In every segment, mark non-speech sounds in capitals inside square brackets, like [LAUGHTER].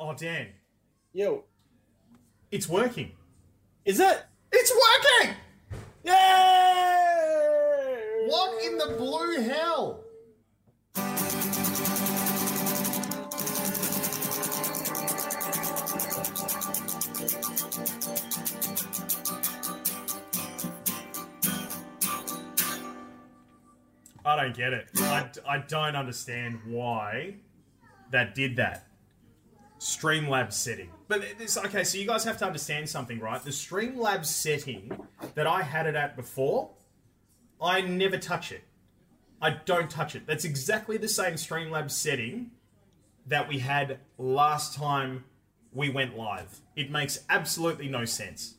Oh, Dan, Yo. it's working. Is it? It's working! Yay! What in the blue hell? I don't get it. I, I don't understand why that did that. Streamlabs setting. But this okay, so you guys have to understand something, right? The Streamlabs setting that I had it at before, I never touch it. I don't touch it. That's exactly the same Streamlabs setting that we had last time we went live. It makes absolutely no sense.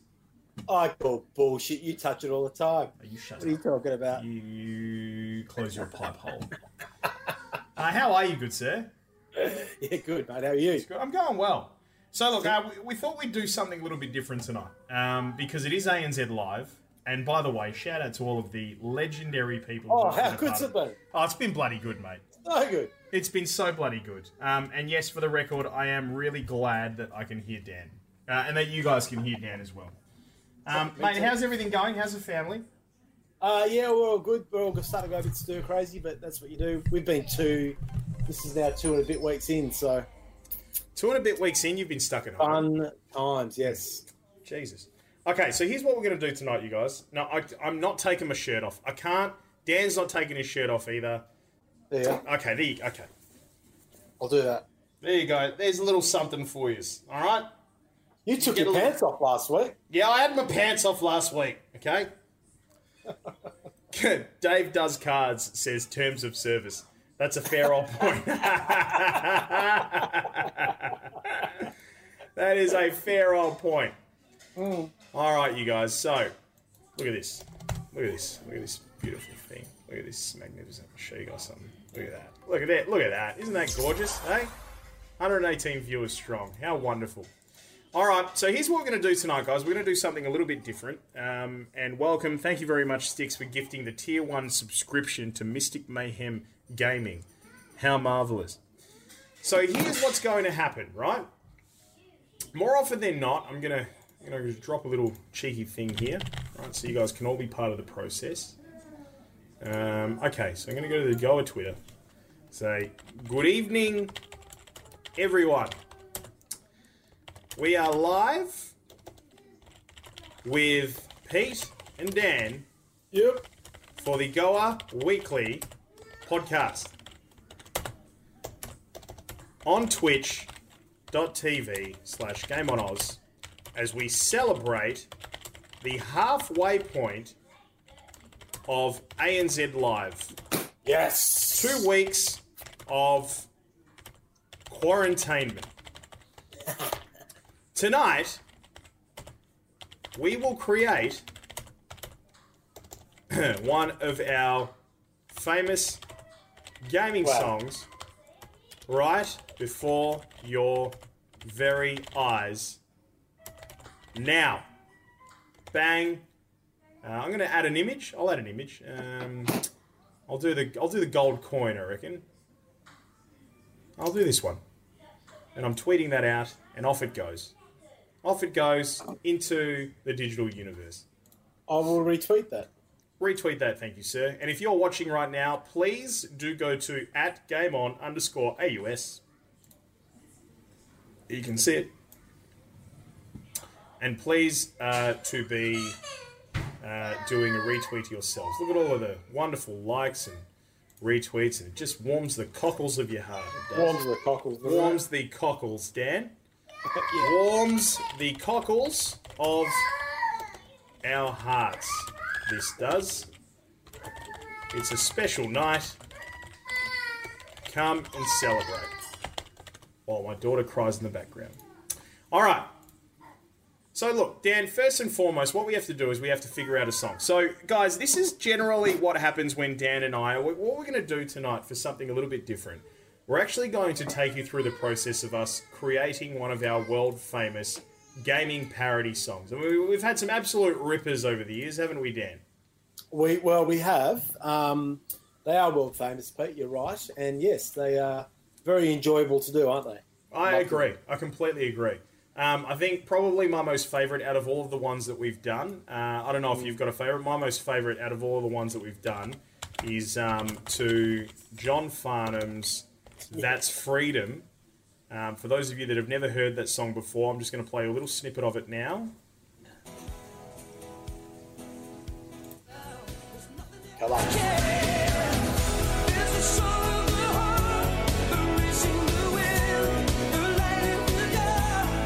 I call bullshit. You touch it all the time. Are you shut What are you talking about? You close your pipe hole. [LAUGHS] Uh, how are you, good sir? [LAUGHS] Yeah, good, mate. How are you? Good. I'm going well. So look, uh, we, we thought we'd do something a little bit different tonight um, because it is ANZ Live. And by the way, shout out to all of the legendary people. Oh, how good's it been? Oh, it's been bloody good, mate. So good. It's been so bloody good. Um, and yes, for the record, I am really glad that I can hear Dan. Uh, and that you guys can hear Dan as well. Um, mate, too. how's everything going? How's the family? Uh, yeah, we're all good. We're all starting to go a bit stir crazy, but that's what you do. We've been two. This is now two and a bit weeks in, so Two and a bit weeks in, you've been stuck at home. fun times. Yes. Jesus. Okay, so here's what we're going to do tonight, you guys. No, I, I'm not taking my shirt off. I can't. Dan's not taking his shirt off either. Yeah, Okay, there you, okay. I'll do that. There you go. There's a little something for you. All right? You took Get your little- pants off last week. Yeah, I had my pants off last week, okay? [LAUGHS] Dave does cards, says terms of service. That's a fair old [LAUGHS] point. that is a fair old point. All right, you guys. So, look at this. Look at this. Look at this beautiful thing. Look at this magnificent. I'll show you guys something. Look at that. Look at that. Look at that. Isn't that gorgeous? Hey, 118 viewers strong. How wonderful. All right, so here's what we're going to do tonight, guys. We're going to do something a little bit different. Um, and welcome, thank you very much, Sticks, for gifting the Tier 1 subscription to Mystic Mayhem Gaming. How marvelous. So here's what's going to happen, right? More often than not, I'm going to you know, just drop a little cheeky thing here, right? So you guys can all be part of the process. Um, okay, so I'm going to go to the Goa Twitter. Say, good evening, everyone. We are live with Pete and Dan Yep. for the Goa Weekly podcast on twitch.tv slash game on Oz as we celebrate the halfway point of ANZ Live. Yes. Two weeks of quarantinement. [LAUGHS] Tonight, we will create [CLEARS THROAT] one of our famous gaming Wow. songs right before your very eyes. Now, bang. Uh, I'm going to add an image. I'll add an image. Um, I'll do the I'll do the gold coin. I reckon. I'll do this one, and I'm tweeting that out, and off it goes. Off it goes into the digital universe. I will retweet that. Retweet that, thank you, sir. And if you're watching right now, please do go to at gameon underscore AUS. You can see it. And please uh, to be uh, doing a retweet yourselves. Look at all of the wonderful likes and retweets, and it just warms the cockles of your heart. Warms the cockles. warms the cockles, Dan. Yeah. Warms the cockles of our hearts. This does. It's a special night. Come and celebrate. While my daughter cries in the background. All right. So look, Dan. First and foremost, what we have to do is we have to figure out a song. So, guys, this is generally what happens when Dan and I. Are what we're going to do tonight for something a little bit different. We're actually going to take you through the process of us creating one of our world famous gaming parody songs. And we, we've had some absolute rippers over the years, haven't we, Dan? We well, we have. Um, they are world famous, Pete. You're right, and yes, they are very enjoyable to do, aren't they? I Love agree. I completely agree. Um, I think probably my most favourite out of all of the ones that we've done. Uh, I don't know if you've got a favourite. My most favourite out of all of the ones that we've done is um, to John Farnham's "That's Freedom." Um, for those of you that have never heard that song before, I'm just going to play a little snippet of it now. Come on.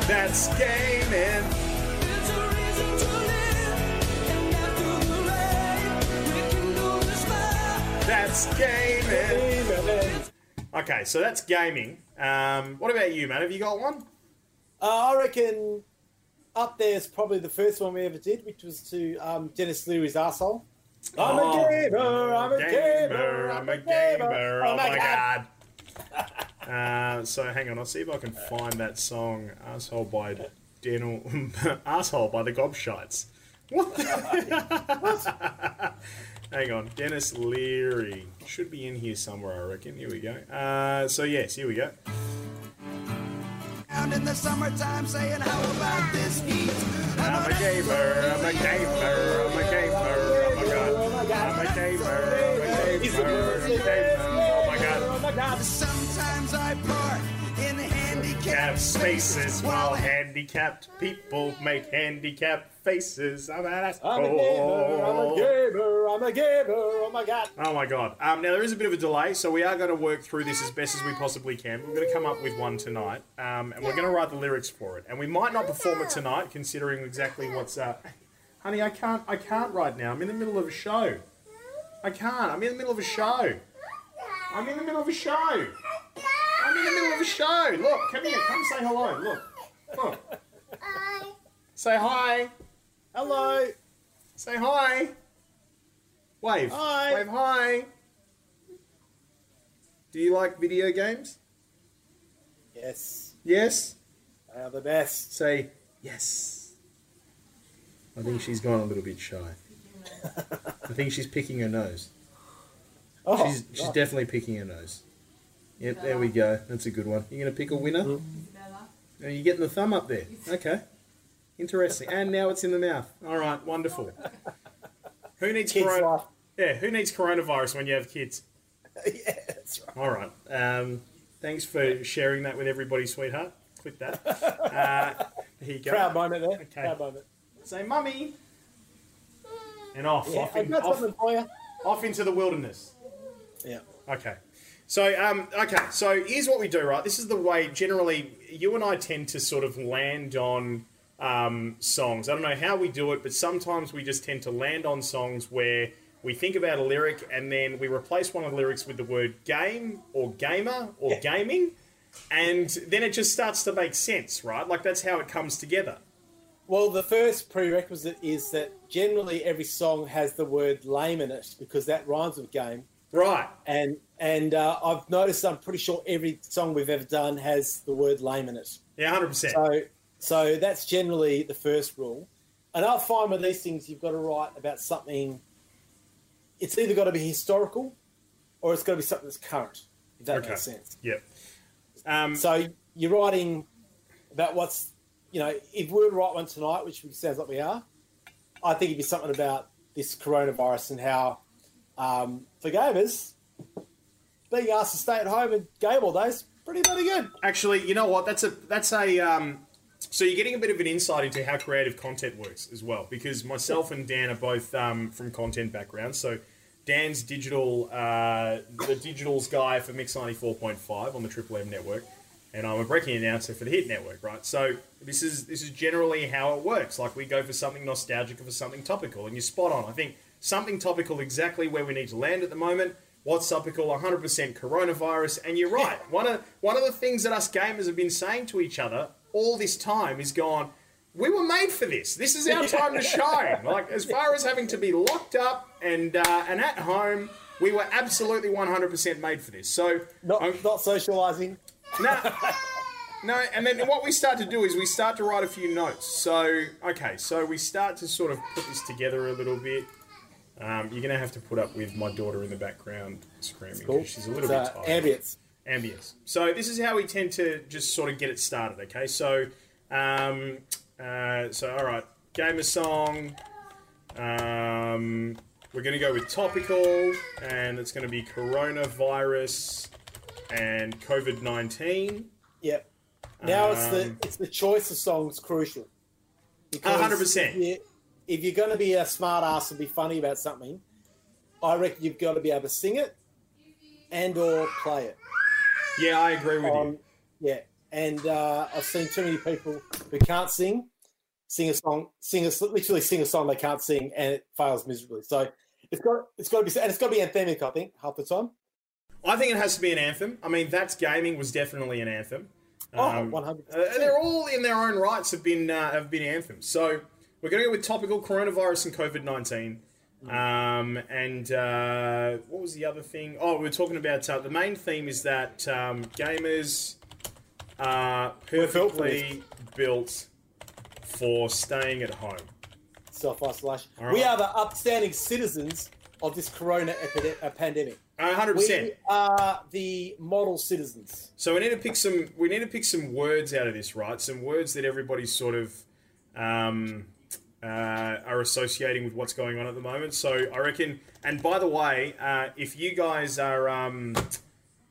That's gaming. That's gaming. Okay, so that's gaming. Um, what about you, man? Have you got one? Uh, I reckon up there is probably the first one we ever did, which was to um, Denis Leary's asshole. I'm Oh, a gamer, I'm a gamer, I'm a gamer. Oh my God. god. [LAUGHS] Uh, so hang on, I'll see if I can find that song "Asshole" by Daniel [LAUGHS] "Asshole" by the Gobshites. What? the- [LAUGHS] hang on, Denis Leary should be in here somewhere, I reckon. Here we go. Uh, so yes, here we go. Out in the summertime saying, How about this heat? I'm a gamer. I'm a gamer. I'm a gamer. Oh my god. I'm a gamer. I'm a gamer. I'm a gamer. Oh my god. Oh my God. Sometimes I handicapped Have spaces while handicapped people make handicapped faces. I'm an asshole. I'm a gamer, I'm a gamer, I'm a gamer, oh my God. Oh my god. Um, now there is a bit of a delay, so we are going to work through this as best as we possibly can. We're going to come up with one tonight, um, and we're going to write the lyrics for it. And we might not perform it tonight, considering exactly what's. Uh... Honey, I can't. I can't right now. I'm in the middle of a show. I can't. I'm in the middle of a show. I'm in the middle of a show. I'm in the middle of a show. Look, come here. Come say hello. Look. Look. Say hi. Hello. Say hi. Wave. Hi. Wave hi. Do you like video games? Yes, Yes. they are the best. Say yes. I think she's gone a little bit shy. [LAUGHS] I think she's picking her nose. Oh, She's she's right. definitely picking her nose. Yep, there we go. That's a good one. You're gonna pick a winner? Mm-hmm. Are you getting the thumb up there? Okay. Interesting. And now it's in the mouth. All right, wonderful. [LAUGHS] Who needs Kids corona- life. Yeah, who needs coronavirus when you have kids? [LAUGHS] yeah, that's right. All right. Um, thanks for sharing that with everybody, sweetheart. Click that. [LAUGHS] Uh, here you go. Proud moment there. Okay. Proud moment. Say, mummy. And off, Yeah, off, I've in, got off, something for you. off into the wilderness. Yeah. Okay. So, um, okay. So here's what we do, right? This is the way. Generally, you and I tend to sort of land on um, songs. I don't know how we do it, but sometimes we just tend to land on songs where we think about a lyric and then we replace one of the lyrics with the word game or gamer or Yeah. gaming, and then it just starts to make sense, right? Like that's how it comes together. Well, the first prerequisite is that generally every song has the word lame in it because that rhymes with game. Right. And and uh, I've noticed, I'm pretty sure every song we've ever done has the word lame in it. Yeah, hundred percent. So, so that's generally the first rule. And I find with these things, you've got to write about something. It's either got to be historical, or it's got to be something that's current. If that Okay. makes sense. Yep. Um, So you're writing about what's, you know, if we were to write one tonight, which sounds like we are, I think it'd be something about this coronavirus and how, um, for gamers, being asked to stay at home and game all day is pretty bloody good. Actually, you know what? That's a that's a um, so you're getting a bit of an insight into how creative content works as well, because myself and Dan are both um, from content backgrounds. So Dan's digital, uh, the digital's guy for Mix ninety four point five on the Triple M network, and I'm a breaking announcer for the Hit network. Right. So this is this is generally how it works. Like we go for something nostalgic or for something topical, and you're spot on. I think something topical exactly where we need to land at the moment. What's topical? 100% coronavirus. And you're right. One of one of the things that us gamers have been saying to each other all this time is gone. We were made for this. This is our [LAUGHS] time to shine. Like as far as having to be locked up and uh, and at home, we were absolutely 100% made for this. So Not I'm- not socialising. no, [LAUGHS] no, and then what we start to do is we start to write a few notes. So, okay, so we start to sort of put this together a little bit. Um, you're going to have to put up with my daughter in the background screaming. Cool. She's a little bit tired. ambience. ambience. So this is how we tend to just sort of get it started. Okay, so um, uh, so all right, gamer song. Um, we're going to go with topical, and it's going to be coronavirus and COVID nineteen. Yep. Now it's the Um, it's the choice of songs crucial. Because 100%. If, you, if you're going to be a smart ass and be funny about something, I reckon you've got to be able to sing it and or play it. Yeah, I agree with Um, you. yeah, and uh, I've seen too many people who can't sing, sing a song, sing a literally sing a song they can't sing, and it fails miserably. So it's got it's got to be and it's got to be anthemic. I think half the time. I think it has to be an anthem. I mean, that's gaming was definitely an anthem. Oh, Um, 100%. Uh, they're all in their own rights have been uh, have been anthems. So we're going to go with topical coronavirus and COVID nineteen. Um, and uh, what was the other thing? Oh, we are talking about uh, the main theme is that um, gamers are for perfectly built for staying at home. Self isolation. All We are the upstanding citizens of this corona epide- uh, pandemic. hundred percent. We are the model citizens. So we need to pick some. We need to pick some words out of this, right? Some words that everybody's sort of um, uh, are associating with what's going on at the moment. So I reckon. And by the way, uh, if you guys are um,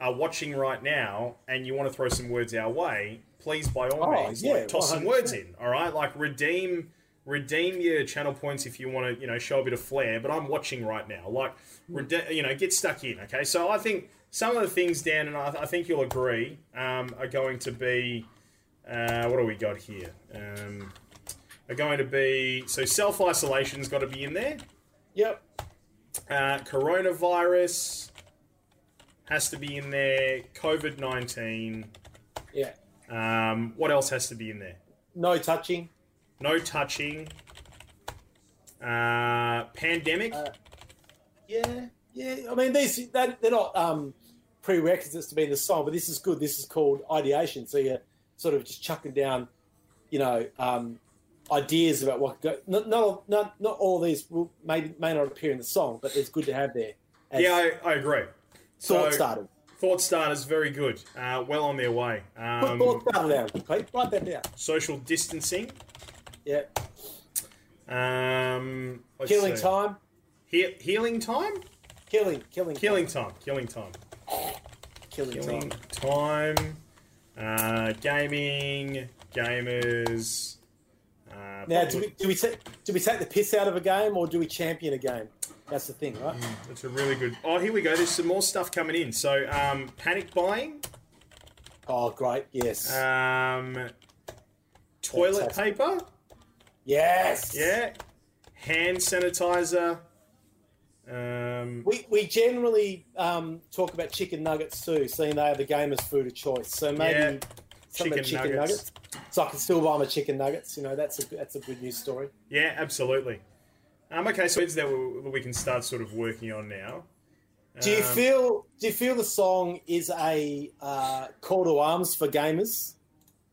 are watching right now and you want to throw some words our way, please by all Oh, means, yeah, like, toss some 100%. words in. All right, like redeem. Redeem your channel points if you want to, you know, show a bit of flair. But I'm watching right now. Like, rede- you know, get stuck in. Okay, so I think some of the things, Dan, and I, I think you'll agree, um, are going to be. Uh, what do we got here? Um, are going to be so self isolation's got to be in there. Yep. Uh, coronavirus has to be in there. COVID nineteen. Yeah. Um, what else has to be in there? No touching. No touching. Uh, pandemic. Uh, Yeah. Yeah. I mean, these that they're not um, prerequisites to be in the song, but this is good. This is called ideation. So you're sort of just chucking down, you know, um, ideas about what could go. Not not not, not all of these will may may not appear in the song, but it's good to have there. yeah, I, I agree. thought so- started. Thought starters, very good. Uh, well on their way. Put Um, thought started down. Pete. Write that down. social distancing. Yeah. Um, Killing see. time. He- healing time. Killing. Killing. Killing time. Killing time. Killing, Killing time. time. Uh, gaming. Gamers. Uh, Now, do we do we take do we take the piss out of a game or do we champion a game? That's the thing, right? That's a really good. Oh, here we go. There's some more stuff coming in. So, um, panic buying. Oh, great. Yes. Um, toilet Fantastic. paper. yes. Yeah. Hand sanitizer. Um, We, we generally um, talk about chicken nuggets too, seeing they are the gamer's food of choice. So maybe Yeah, some of the chicken chicken nuggets. nuggets. So I can still buy my chicken nuggets. You know, that's a that's a good news story. yeah, absolutely. Um, okay, so it's that we, we can start sort of working on now. Do you Um, feel do you feel the song is a uh, call to arms for gamers?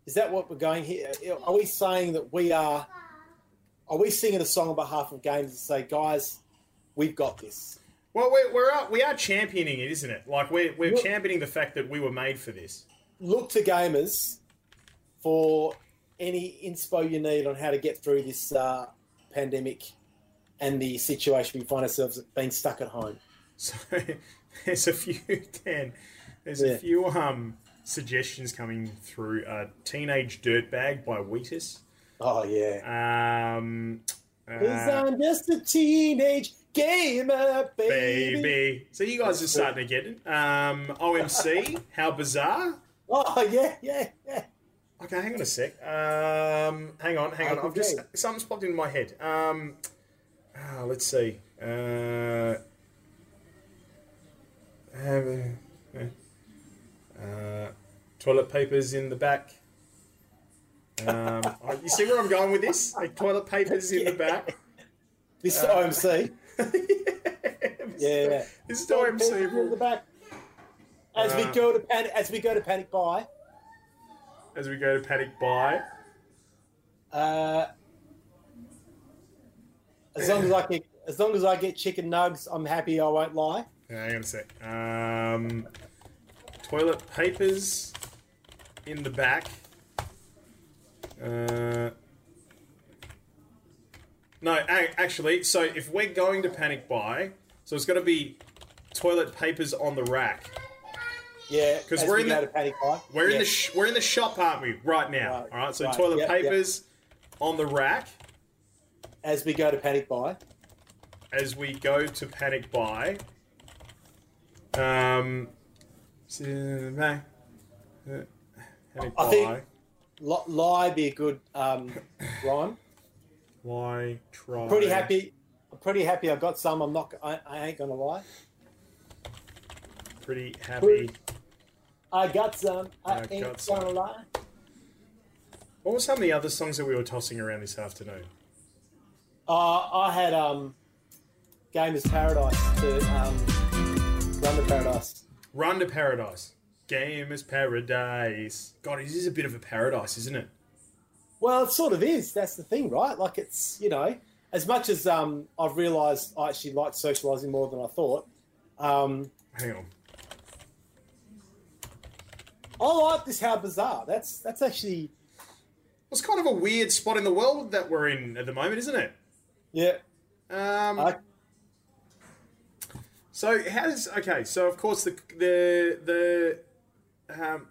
Is that what we're going here? Are we saying that we are? Are we singing a song on behalf of gamers to say, guys, we've got this? Well, we're, we're we are championing it, isn't it? Like we're we're championing the fact that we were made for this. Look to gamers for any inspo you need on how to get through this uh, pandemic and the situation we find ourselves being stuck at home. So [LAUGHS] there's a few [LAUGHS] Dan, there's Yeah. a few um suggestions coming through. Uh, Teenage Dirtbag by Wheatus. Oh yeah, Um, because uh, I'm just a teenage gamer, baby. baby. So you guys are starting to get it. Um, OMC, how bizarre. Oh [LAUGHS] yeah, yeah, yeah. Okay, hang on a sec. Um, hang on, hang on. I've just something's popped into my head. Um, ah, let's see. Uh, uh, toilet papers in the back. Um, [LAUGHS] you see where I'm going with this? Like toilet papers in the back. This is Uh, OMC. Yeah, [LAUGHS] yeah. This is OMC. in the back. As we Uh, go to panic, as we go to panic buy. As we go to panic buy. Uh, as long as I get, as long as I get chicken nugs, I'm happy. I won't lie. Hang on a sec. Um, toilet papers in the back. Uh, no, a- actually, so if we're going to panic buy, so it's got to be toilet papers on the rack. Yeah, 'Cause as we're we in the- to panic buy. We're in the sh- we're in the shop, aren't we? Right now. Right, All right. So right, toilet yep, yep. papers on the rack as we go to panic buy. as we go to panic buy. Um. Panic I buy. think- lie be a good um, [COUGHS] rhyme. Why try? Pretty happy. I'm pretty happy. I've got some. I'm not. I, I ain't gonna lie. Pretty happy. I got some. I, I ain't gonna lie. What were some of the other songs that we were tossing around this afternoon? Uh, I had um, Game is Paradise to um, Run to Paradise. Run to Paradise. Game is paradise. God, it is a bit of a paradise, isn't it? Well, it sort of is. That's the thing, right? Like it's you know, as much as um, I've realised I actually like socialising more than I thought. Um, Hang on. I like this. How bizarre! That's that's actually It's kind of a weird spot in the world that we're in at the moment, isn't it? yeah. Um, I, so how does okay? So of course the the the um,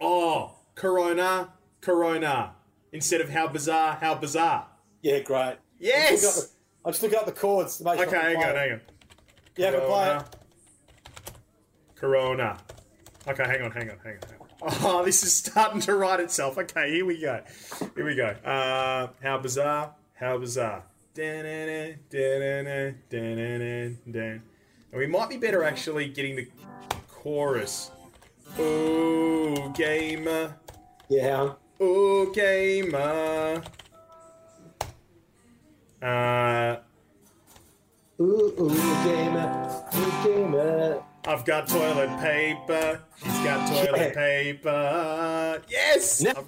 oh Corona Corona instead of how bizarre how bizarre. yeah, great. Yes. I just look up the chords. To make Okay, hang on, hang on. Yeah, it. Corona. Okay, hang on, hang on, hang on. Oh, this is starting to write itself. Okay, here we go. Here we go. Uh, how bizarre? How bizarre? Da-na-na, da-na-na, da-na-na, da. And we might be better actually getting the chorus. Oh, gamer. Yeah. Oh, gamer. Uh, Ooh, ooh, gamer, ooh, gamer. I've got toilet paper. She's got toilet Yeah. paper. Yes! Now,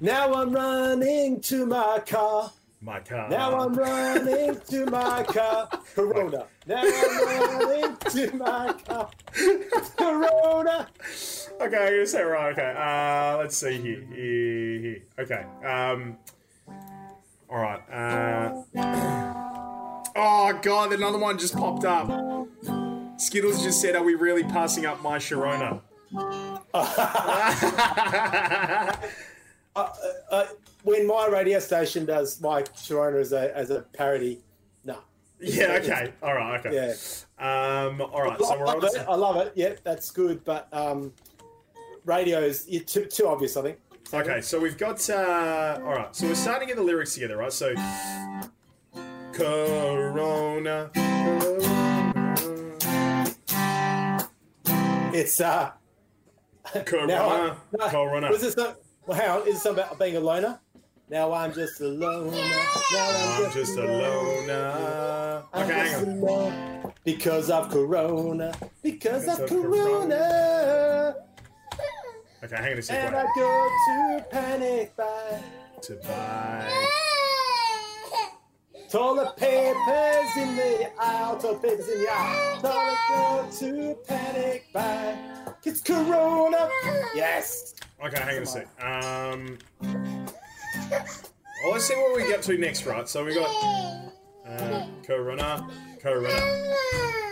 now I'm running to my car. My car. Now I'm running to my car. Corona. Now I'm running to my car. Corona. Okay, I'm gonna say it right. Okay, uh, let's see here. Here, here. Okay. Um. All right. Uh. [CLEARS THROAT] Oh god, another one just popped up. Skittles just said, "Are we really passing up my Sharona?" [LAUGHS] Uh, when my radio station does my Corona as a, as a parody, no. yeah. Okay. All right. Okay. Yeah. Um. All right. I So we're love on. it. I love it. Yeah, that's good. But um, radio's yeah, too, too obvious, I think. Okay, so we've got. Uh, all right, so we're starting to get the lyrics together, right? So, Corona. It's uh, Corona. now no, Corona. Was this some, well, hang on, is it something about being a loner? Now I'm just a loner. Now I'm, I'm just a loner. I'm Okay, just hang on. alone Because of Corona. Because, Because of of Corona. Okay, hang on a And second. I go to panic buy. To buy. Toilet papers in the aisle, toilet papers in the aisle. Toilet go to panic buy. It's Corona. Yes. Okay, hang on a sec. Um. Well, let's see what we get to next, right? So we got uh, Corona, Corona.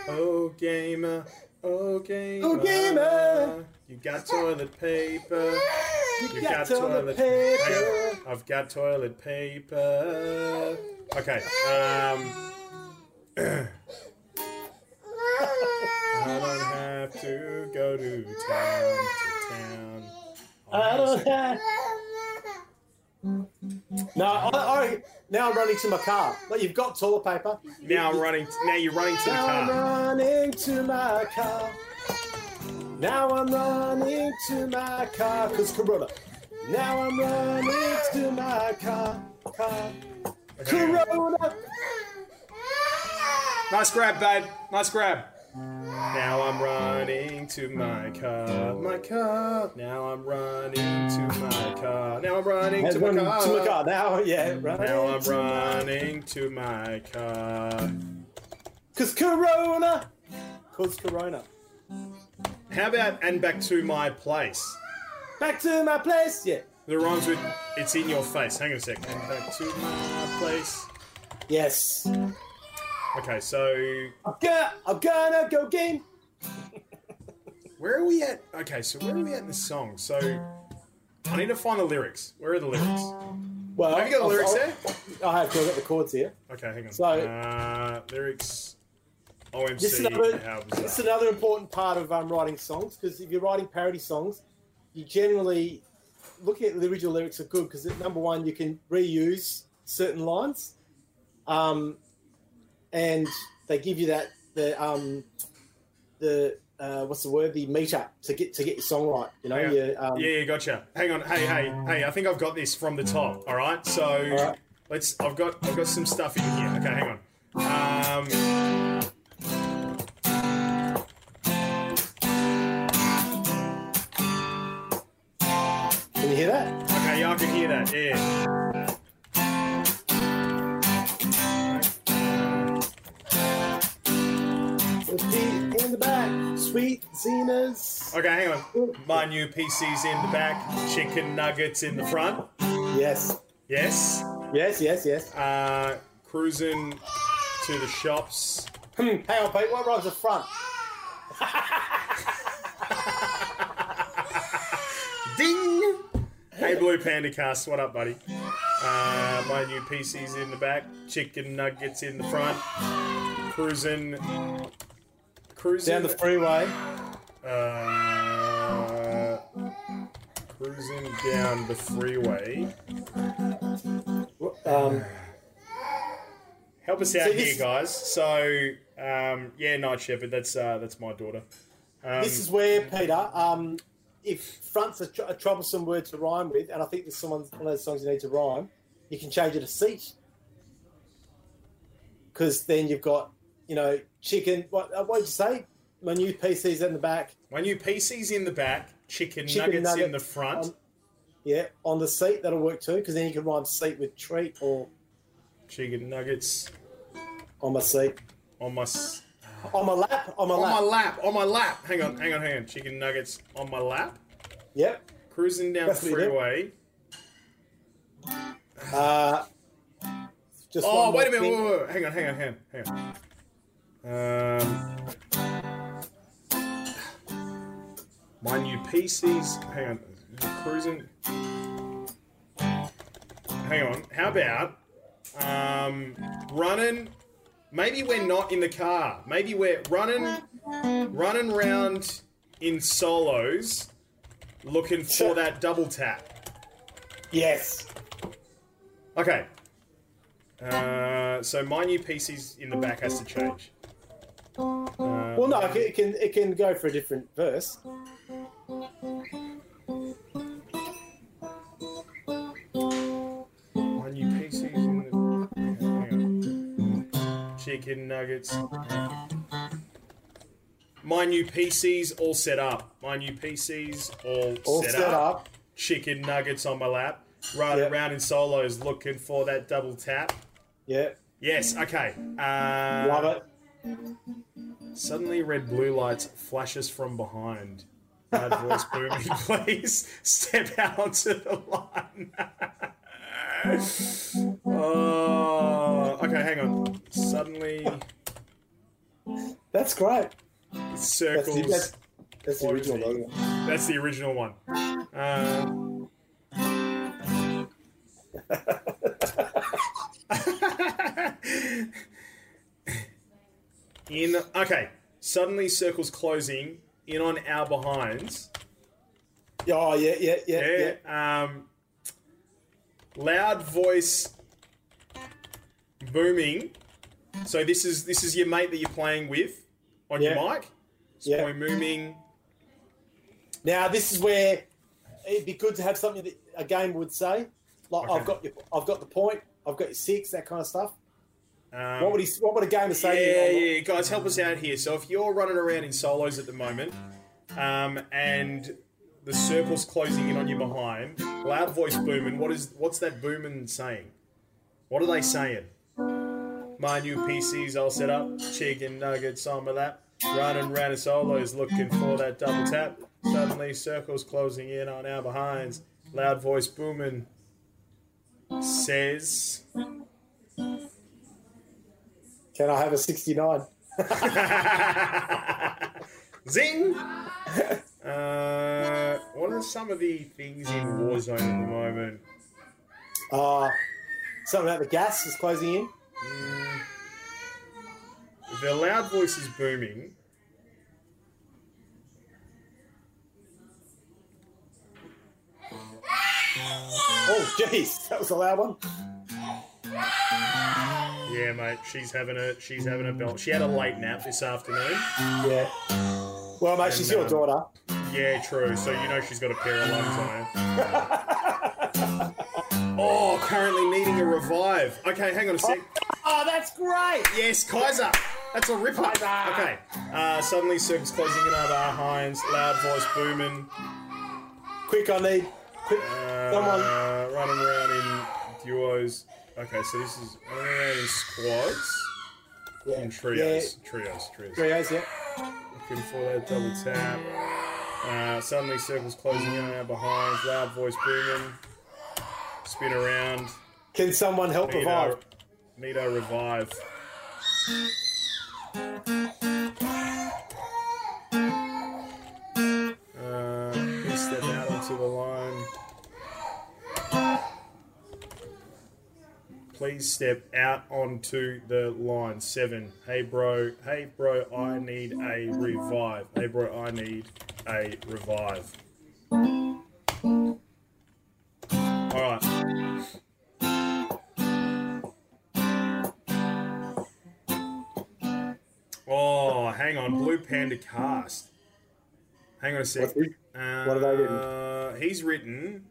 Oh gamer, oh gamer. Oh, gamer. You got toilet paper. You You got toilet paper. Hang on. I've got toilet paper. Okay. Um. I don't have to go to town to town. I don't have. No, I, I, now I'm running to my car. Like you've got toilet paper. Now I'm running. Now you're running to the Now I'm running to my car. Now I'm running to my car because Corona. Now I'm running to my car. Car. Okay, hang on. Corona. Nice grab, babe. Nice grab. Now I'm running to my car. My car. Now I'm running to my car. Now I'm running to my car. to my car. Now, [LAUGHS] yeah, running. Now I'm running to my car. Because Corona. Because Corona. How about and back to my place? Back to my place. Yeah. The rhymes with it's in your face. Hang on a sec. And back to my place. Yes. Okay, so I'm gonna, I'm gonna go game. [LAUGHS] where are we at? Okay, so where are we at in this song? So I need to find the lyrics. Where are the lyrics? Well, Have you got the I'll- lyrics I'll- there? I have. 'cause I've got the chords here. Okay, hang on. So- uh, lyrics. OMC. This is another, this is another important part of um, writing songs because if you're writing parody songs, you generally looking at the original lyrics are good because number one, you can reuse certain lines, um, and they give you that the um, the uh, what's the word the meter to get to get your song right. You know, you, um, Yeah, yeah, gotcha. Hang on. Hey, hey, hey. I think I've got this from the top. All right. So right. let's. I've got. I've got some stuff in here. Okay, hang on. Um, I can hear that. Yeah. In the back, sweet Zina's. Okay, hang on. My new PC's in the back. Chicken nuggets in the front. Yes, Yes. yes, yes, yes. Uh, cruising to the shops. Hmm, hang on, Pete. What rhymes the front? [LAUGHS] Ding! Hey, Blue Panda Cast, what up, buddy? Uh, my new PC's in the back, chicken nuggets in the front, cruising, cruising Down the freeway. uh, cruising down the freeway. Um, Help us out So here, guys. So, um, yeah, Night Shepherd. That's uh, that's my daughter. Um, this is where Peter. Um, if front's a, tr- a troublesome word to rhyme with, and I think this is someone, one of those songs you need to rhyme, you can change it to seat. Because then you've got, you know, chicken. What uh, what did you say? My new PC's in the back. my new PC's in the back, chicken, Chicken nuggets in the front. on- Yeah, on the seat that'll work too. Because then you can rhyme seat with treat or chicken nuggets on my seat, on my s- on my lap, on my on lap. my lap, on my lap. Hang on, hang on, hang on. Chicken nuggets on my lap. Yep. Cruising down That's the what you freeway. Uh, just Oh, wait a minute. Wait, wait, wait. Hang on, hang on, hang on, hang on. Um, my new PC's. Hang on. Cruising. Hang on. How about um, running? Maybe we're not in the car. Maybe we're running, running around in solos, looking for Sure. that double tap. Yes. Okay. Uh, so my new PC's in the back has to change. Uh, Well, no, it can, it can it can go for a different verse. Chicken nuggets. My new PC's all set up. My new PC's all, All set, set, up. up. Chicken nuggets on my lap. Right Yep. around in solos looking for that double tap. Yeah, Yes, okay. Uh, love it. Suddenly, red blue lights flashes from behind. Loud voice booming, [LAUGHS] please step out onto the line. [LAUGHS] oh, okay, hang on. Suddenly, That's great. That's the, circles. that's, that's the original. it? though. That's the original one. Uh, [LAUGHS] in okay, suddenly circles closing in on our behinds. Oh yeah, yeah, yeah, yeah. Yeah. Um, loud voice booming. So this is this is your mate that you're playing with on your mic. It's Yeah. booming. Now this is where it'd be good to have something that a game would say, like Okay. I've got your, I've got the point, I've got your six, that kind of stuff. Um, What would he? What would a gamer say? Yeah, to you? yeah, guys, help us out here. So if you're running around in solos at the moment, um, and the circle's closing in on you behind, loud voice booming. What is what's that booming saying? What are they saying? My new PC's all set up, chicken nuggets on my lap. Running Ranisolo is looking for that double tap. Suddenly, circles closing in on our behinds. Loud voice booming says. Can I have a 69? [LAUGHS] Zing! Uh, what are some of the things in Warzone at the moment? Uh, something about the gas is closing in. The loud voice is booming. Oh, jeez, that was a loud one. Yeah, mate, she's having a she's having a belt. She had a late nap this afternoon. Yeah. Well, mate, she's your um, daughter. Yeah, true. So you know she's got a pair of lungs on her. [LAUGHS] oh, currently needing a revive. Okay, hang on a sec. Oh, that's great. Yes, Kaiser. That's a ripper. Okay. Uh, suddenly, circles closing in over our hinds. Loud voice booming. Quick, I need. Quick, Uh, someone. running around in duos. Okay, so this is running around in squads. Yeah. In trios. Trios. Trios. Trios, yeah. Looking for that double tap. Uh, suddenly, circles closing in on our behinds. Loud voice booming. Spin around. Can someone help Need revive? a, revive. Uh, please step out onto the line. Please step out onto the line. Seven. Hey, bro. Hey, bro. I need a revive. Hey, bro. I need a revive. Hang on. Blue Panda cast. Hang on a sec. What's Uh, what have they written? He's written.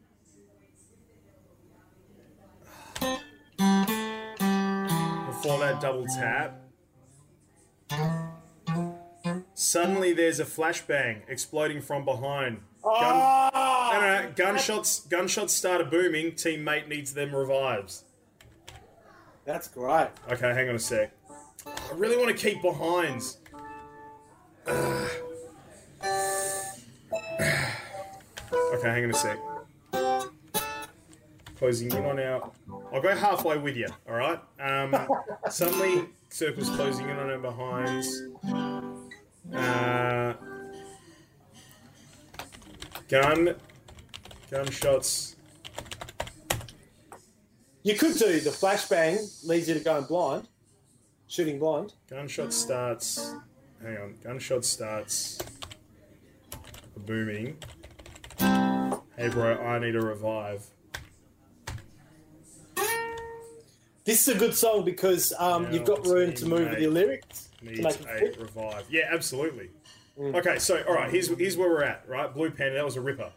Before that double tap. Suddenly there's a flashbang exploding from behind. Gun, no, Oh, no, no, gunshots gunshots started booming. Teammate needs them revives. that's great. Okay, hang on a sec. I really want to keep behinds. Okay, hang on a sec. Closing in on our. I'll go halfway with you, alright? Um, [LAUGHS] suddenly, circles closing in on our behinds. Uh, gun. Gunshots. You could do the flashbang leads you to going blind, shooting blind. Gunshot starts. Hang on. Gunshot starts. Booming. Hey, bro, I need a revive. This is a good song because um, you've got room to move with your lyrics to make it revive. Yeah, absolutely. Mm. Okay, so all right, here's here's where we're at. Right, Blue Panda, that was a ripper.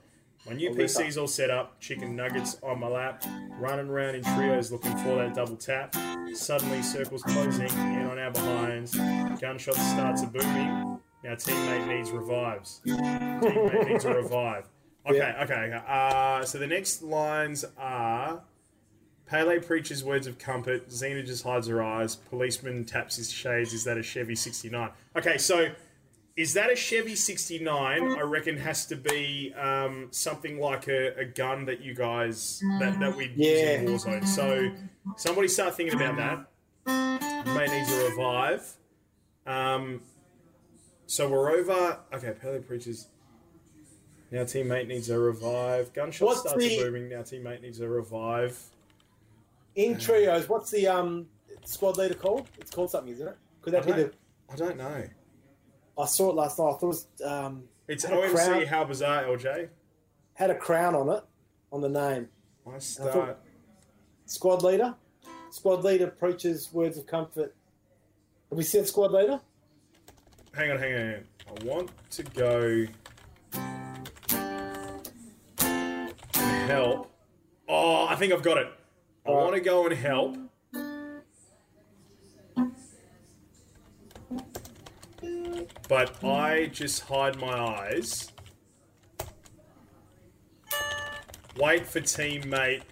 My new PC's all set up. Chicken nuggets on my lap. Running around in trios looking for that double tap. Suddenly, circles closing in on our behinds. Gunshots starts a booming. Now teammate needs revives. teammate needs a revive. [LAUGHS] Okay, Yeah. okay, okay. Uh, so the next lines are Pele preaches words of comfort. Zina just hides her eyes. Policeman taps his shades. Is that a Chevy 69? Okay, so is that a Chevy 69? I reckon has to be um, something like a, a gun that you guys that, that we Yeah. use in Warzone. So somebody start thinking about that. May need to revive. Um, so we're over. Okay, Pele preaches. Now teammate needs a revive. Gunshot What's starts the- booming. Now teammate needs a revive. In trios, what's the um, squad leader called? It's called something, isn't it? Could that I be the? I don't know. I saw it last night. I thought it was um, It's OMC crown. How Bizarre LJ. had a crown on it, on the name. I I start. thought- Squad leader. Squad leader preaches words of comfort. Have we said squad leader? Hang on, hang on, hang on. I want to go help. Oh, I think I've got it. I want to go and help. But I just hide my eyes. Wait for teammate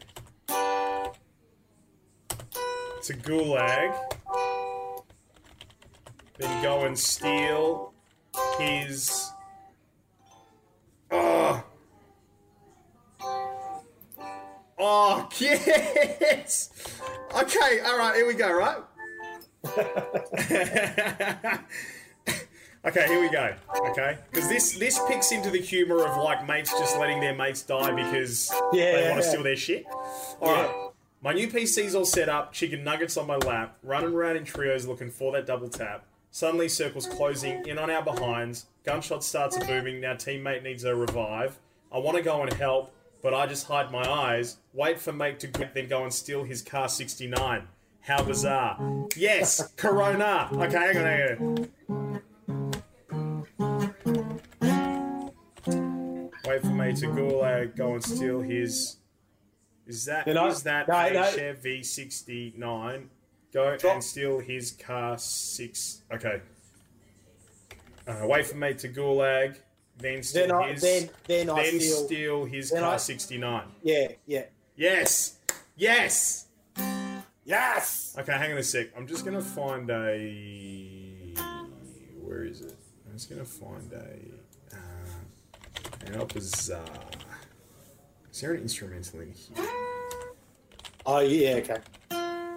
to gulag. Then go and steal his. Ah. Oh. Oh, [LAUGHS] yes! Okay, alright, here we go, right? [LAUGHS] [LAUGHS] okay, here we go. Okay? Because this this picks into the humour of like mates just letting their mates die because Yeah, they yeah, want to yeah. steal their shit. Alright. My new PC's all set up, chicken nuggets on my lap, running around in trios looking for that double tap. Suddenly, circles closing in on our behinds. Gunshot starts booming. Now, teammate needs a revive. I want to go and help, but I just hide my eyes. Wait for mate to grip, then go and steal his car 69. How bizarre. Yes, Corona. Okay, hang on, hang on. Wait for me to gulag, go and steal his. Is that You know, is that no, a no. Chevy 69? Go Drop. and steal his car six. Okay. Uh, wait for me to gulag, then steal Then I, his. then, then I then steal. steal his then car I- 69. Yeah, yeah. Yes! Yes! Yes. Okay, hang on a sec. I'm just gonna find a. Where is it? I'm just gonna find a. Uh, an bizarre. Is there an instrumental in here? Oh yeah. Okay.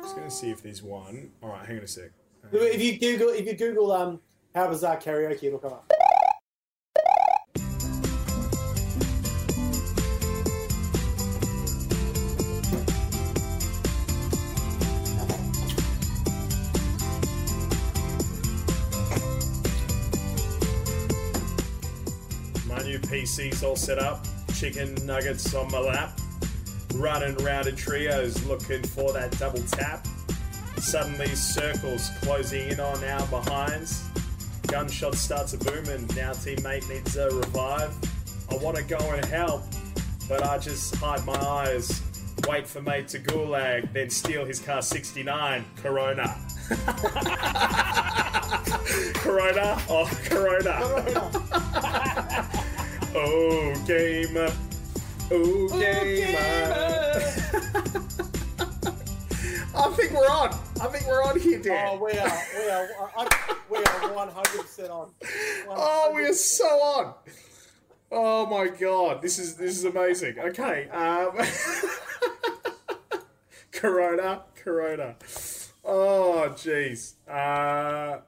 just gonna see if there's one. All right, hang on a sec. Uh, If you Google, if you Google, um, how bizarre karaoke, it'll come up. PC's all set up. Chicken nuggets on my lap. Running around in trios looking for that double tap. Suddenly circles closing in on our behinds. Gunshot starts a booming. Now teammate needs a revive. I want to go and help, but I just hide my eyes. Wait for mate to gulag, then steal his car 69 Corona. [LAUGHS] Corona? Oh, Corona. [LAUGHS] Oh, gamer. Oh, gamer. [LAUGHS] I think we're on. I think we're on here, Dan. Oh, we are, we are, I, we are one hundred percent on. Oh, we are so on. Oh my god, this is this is amazing. Okay, um, [LAUGHS] Corona, Corona. Oh, jeez. Uh,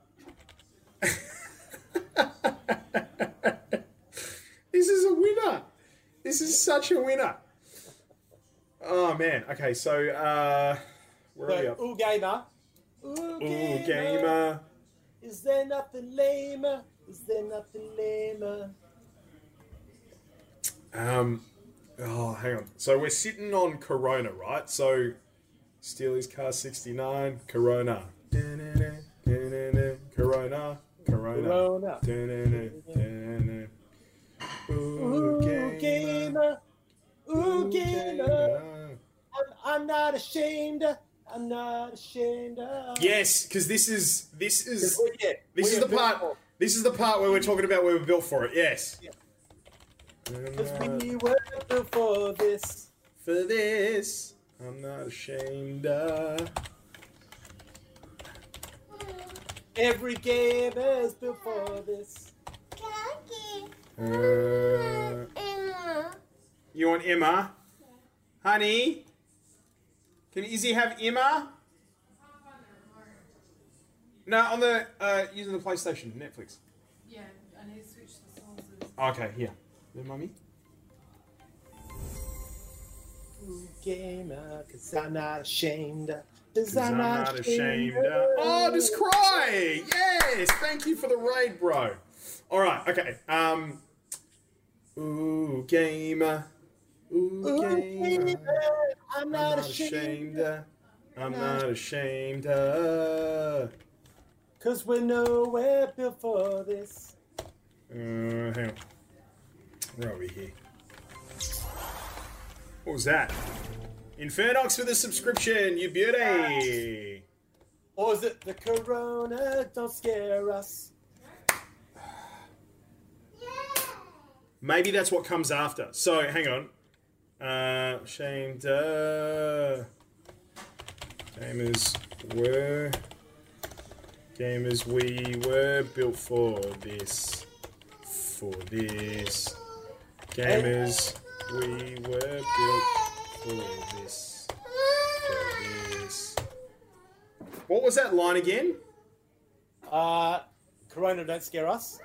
[LAUGHS] this is a winner. This is such a winner. Oh man. Okay, so uh, where are we So, up? ooh gamer. Ooh Ooh, gamer. gamer. Is there nothing lamer? Is there nothing lamer? Um, oh, hang on. So we're sitting on Corona, right? So steal his car 69, Corona. Corona, Corona. Corona. Da-na-na, da-na-na. Ooh, Ooh gamer. gamer. Ooh gamer. gamer. I'm, I'm not ashamed. I'm not ashamed. Of. Yes, because this is this is yeah, this is the part. for- This is the part where we're talking about where we're built for it. Yes. Yeah. And, 'cause uh, we were built for this. for this, I'm not ashamed of. Every gamer is built for this. Uh, you want Emma? Honey? Can Izzy have Emma? No, on the uh, using the PlayStation, Netflix. Yeah, I need to switch the songs. Okay, here. The mummy. Ooh gamer, cause I'm not ashamed. Cause, Cause I'm not ashamed. of- Oh, just cry! Yes! Thank you for the raid, bro. Alright, okay. Um. Ooh, gamer. Ooh, Ooh gamer. gamer, I'm I'm not not ashamed. I'm not ashamed. of- Cause we're nowhere built for this. Uh, hang on. Where are we here? What was that? Infernox for the subscription, you beauty! Or is it the corona? Don't scare us. Maybe that's what comes after. So, hang on. Uh, shamed. Uh, gamers were. Gamers, we were built for this. for this. Gamers, we were built for this. For this. What was that line again? Uh, Corona don't scare us.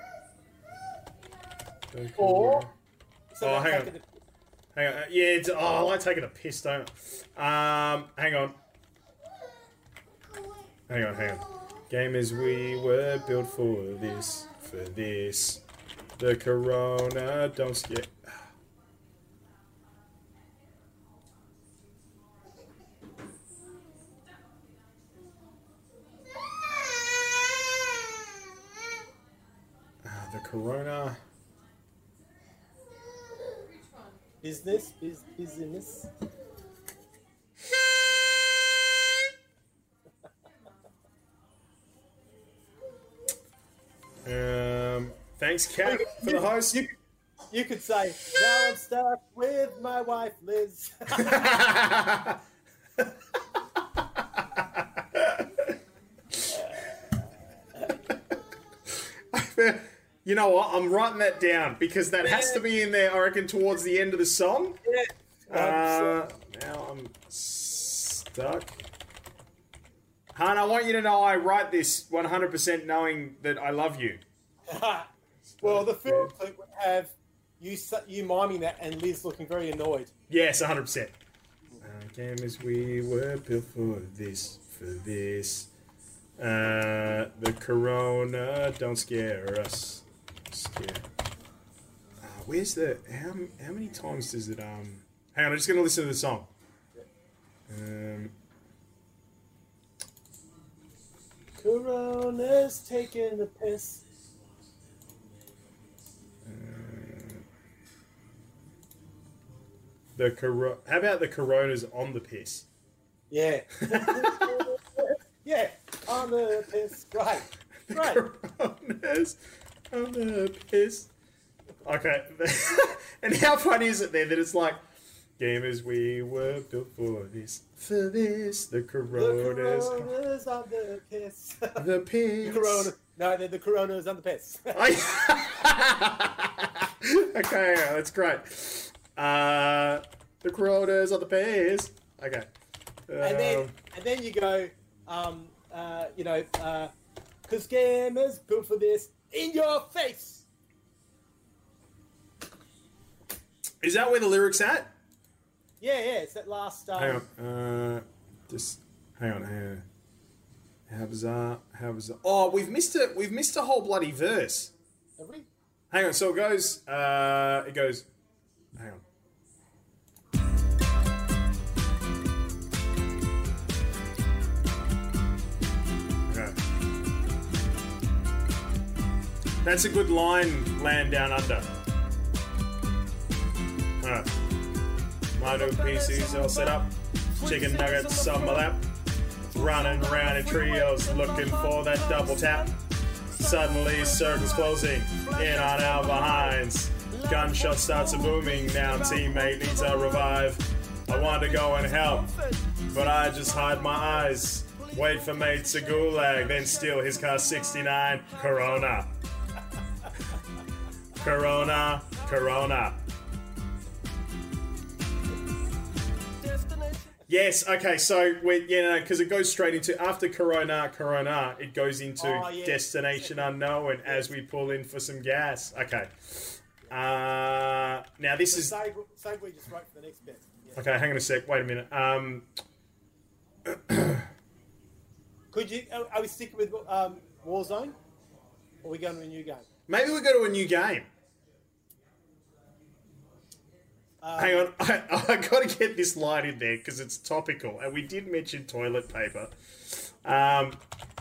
Or- So Oh, hang on. the- Hang on. Yeah, it's, oh, I like taking a piss, don't I? Um, hang on. Hang on, hang on. Gamers, we were built for this, for this. The corona don't scare. Ah, the corona. Which one? Business, biz, business. Um, thanks, Kat, for the host. You, you could say, now I'm stuck with my wife, Liz. [LAUGHS] [LAUGHS] [LAUGHS] you know what? I'm writing that down because that has to be in there. I reckon towards the end of the song. Uh, now I'm stuck. Han, I want you to know I write this 100% knowing that I love you. [LAUGHS] well, the film clip would have you you miming that and Liz looking very annoyed. Yes, 100%. Uh, gamers, we were built for this, for this. Uh, the corona don't scare us. Scare. Uh, where's the how how many times does it um? Hang on, I'm just gonna listen to the song. Um, Corona's taking the piss. the coro- How about the corona's on the piss? Yeah. [LAUGHS] yeah, on the piss. Right. [LAUGHS] Right. Coronas on the piss. Okay. [LAUGHS] and how funny is it then that it's like, gamers, we were built for this, for this. The coronas. The coronas, corona's on the piss. [LAUGHS] the piss. corona. No, the, the corona's on the piss. [LAUGHS] Okay, that's great. Uh, the coronas on the piss. Okay. and then Um, and then you go, um, uh, you know, because gamers built for this in your face. is that where the lyrics at? Yeah, yeah, it's that last. Um, Hang on. Uh, just hang on. Hang on. How bizarre! How bizarre! Oh, we've missed it. We've missed a whole bloody verse. have we? Hang on. So it goes. Uh, it goes. Hang on. That's a good line, land down under. Alright. My new PC's all set up. Chicken nuggets on my lap. Running around in trios looking for that double tap. Suddenly, circles closing in on our behinds. Gunshot starts a booming. Now, teammate needs a revive. I want to go and help, but I just hide my eyes. Wait for mate to gulag, then steal his car 69. Corona. Corona. Corona. Yes. Okay. So we, you know, because it goes straight into after Corona, Corona, it goes into Oh, yeah. destination unknown as we pull in for some gas. Okay. Uh, now this is Save, save we just wrote for the next bit. Yeah. okay. Hang on a sec. Wait a minute. Um, [CLEARS THROAT] Could you? Are, are we sticking with um, Warzone? Or are we going to a new game? maybe we go to a new game. Uh, Hang on, [LAUGHS] I, I got to get this line in there because it's topical, and we did mention toilet paper. Um,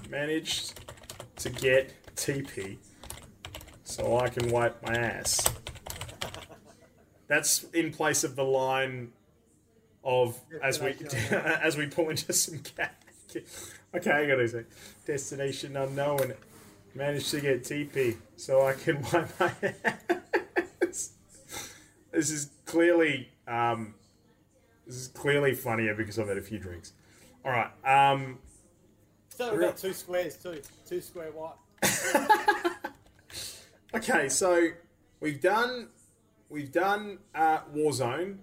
managed to get TP so I can wipe my ass. That's in place of the line of as we [LAUGHS] as we pull into some gas. Okay, I gotta say, destination unknown. Managed to get TP so I can [LAUGHS] wipe my ass. This is clearly um, this is clearly funnier because I've had a few drinks. All right. Um, Still about two squares too. Two square white. [LAUGHS] okay, so we've done we've done uh, Warzone.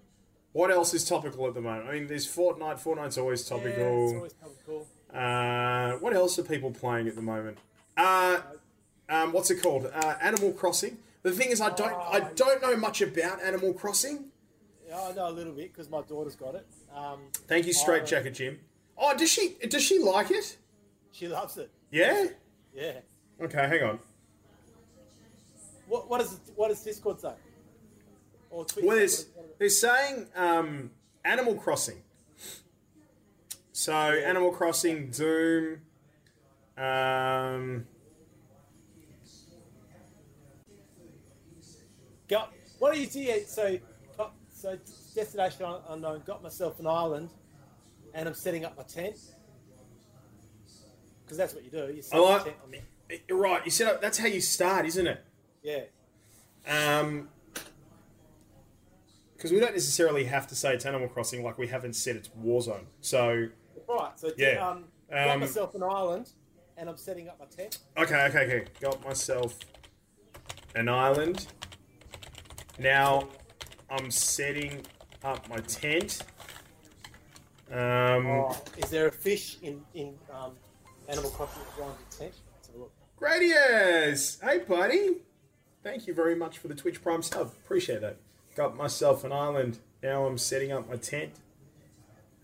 What else is topical at the moment? I mean, there's Fortnite. Fortnite's always Yeah, topical. it's always topical. Uh, what else are people playing at the moment? Uh, um, what's it called? Uh, Animal Crossing. The thing is, I don't, I don't know much about Animal Crossing. Yeah, I know a little bit because my daughter's got it. Um, Thank you, Straight. Jacket Jim. Oh, does she, does she like it? she loves it. Yeah. Yeah. Okay, hang on. What what does what does Discord say? Or Twitch Well, say? there's, What- what- they're saying um, Animal Crossing. So Animal Crossing, Doom. Um, Got what do you see? So got, so destination Un- unknown. Got myself an island, and I'm setting up my tent because that's what you do. You set I up a tent on right. You set up. That's how you start, isn't it? yeah. Um, because we don't necessarily have to say it's Animal Crossing, like we haven't said it's Warzone. So Right. So Yeah. um, got Um, myself an island, and I'm setting up my tent. okay, okay, okay. Got myself an island. Now I'm setting up my tent. Um, Oh, is there a fish in in um, Animal Crossing the tent? Let's have a look. Gradius! Hey, buddy! Thank you very much for the Twitch Prime sub. Appreciate that. Got myself an island. Now I'm setting up my tent.